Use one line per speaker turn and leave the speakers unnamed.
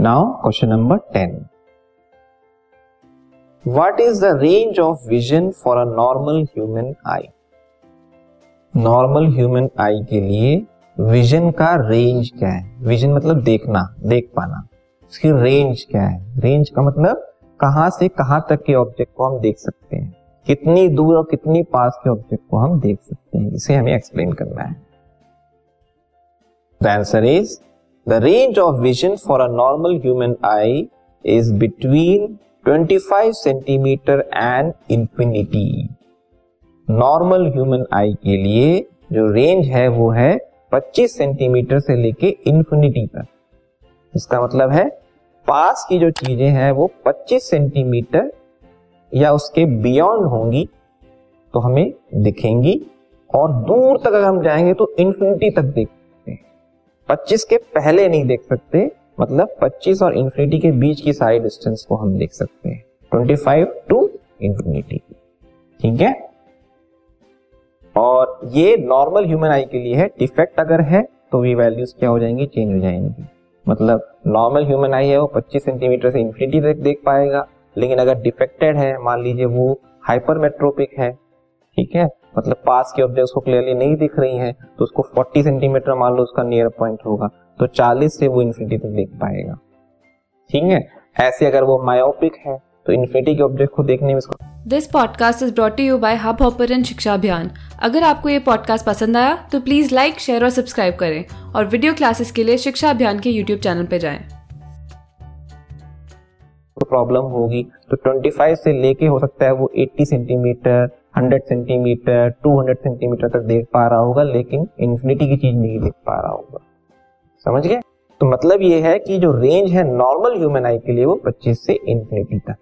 Now question number ten what is the range of vision for a normal human eye normal human eye के लिए vision का range क्या है? Vision मतलब देखना, देख पाना। इसकी रेंज क्या है? रेंज का मतलब कहाँ से कहाँ तक के ऑब्जेक्ट को हम देख सकते हैं। कितनी दूर और कितनी पास के ऑब्जेक्ट को हम देख सकते हैं। इसे हमें एक्सप्लेन करना है। The answer is the range of vision for a normal human eye is between 25 centimetre and infinity normal human eye के लिए जो रेंज है वो है 25 सेंटीमीटर से लेके इंफिनिटी तक। इसका मतलब है पास की जो चीज़ें हैं वो 25 सेंटीमीटर या उसके बियॉन्ड होंगी तो हमें दिखेंगी। और दूर तक अगर हम जाएँगे तो इंफिनिटी तक देख सकते हैं 25 के पहले नहीं देख सकते मतलब 25 और इंफिनिटी के बीच की सारी डिस्टेंस को हम देख सकते हैं। 25 टू इंफिनिटी ठीक है? और ये नॉर्मल ह्यूमन आई के लिए है। डिफेक्ट अगर है तो वी वैल्यूज़ क्या हो जाएँगी? चेंज हो जाएँगी। मतलब नॉर्मल ह्यूमन आई है, वो 25 सेंटीमीटर से इंफिनिटी तक देख पाएगा। लेकिन अगर डिफेक्टेड है, मान लीजिए वो हाइपरमेट्रोपिक है ठीक है? मतलब पास के ऑब्जेक्ट्स को क्लियरली नहीं दिख रही हैं तो उसको 40 सेंटीमीटर मान लो उसका नियर पॉइंट होगा तो 40 से वो इन्फिनिटी तक देख पाएगा। ठीक है? ऐसे अगर वो मायोपिक है तो इन्फिनिटी के ऑब्जेक्ट को देखने में
this podcast is brought you by Hub Hopper Shiksha Abhiyan अगर आपको ये पॉडकास्ट पसंद आया तो प्लीज़ लाइक शेयर और सब्सक्राइब करें और वीडियो क्लासेस के लिए शिक्षा अभियान के यूट्यूब चैनल पर जाएँ।
प्रॉब्लम होगी तो 25 से लेके हो सकता है वो 80 सेंटीमीटर 100 सेंटीमीटर 200 सेंटीमीटर तक देख पा रहा होगा, लेकिन इन्फिनिटी की चीज़ नहीं देख पा रहा होगा। समझ गए? तो मतलब ये है कि जो रेंज है नॉर्मल ह्यूमन आई के लिए वो 25 से इन्फिनिटी तक।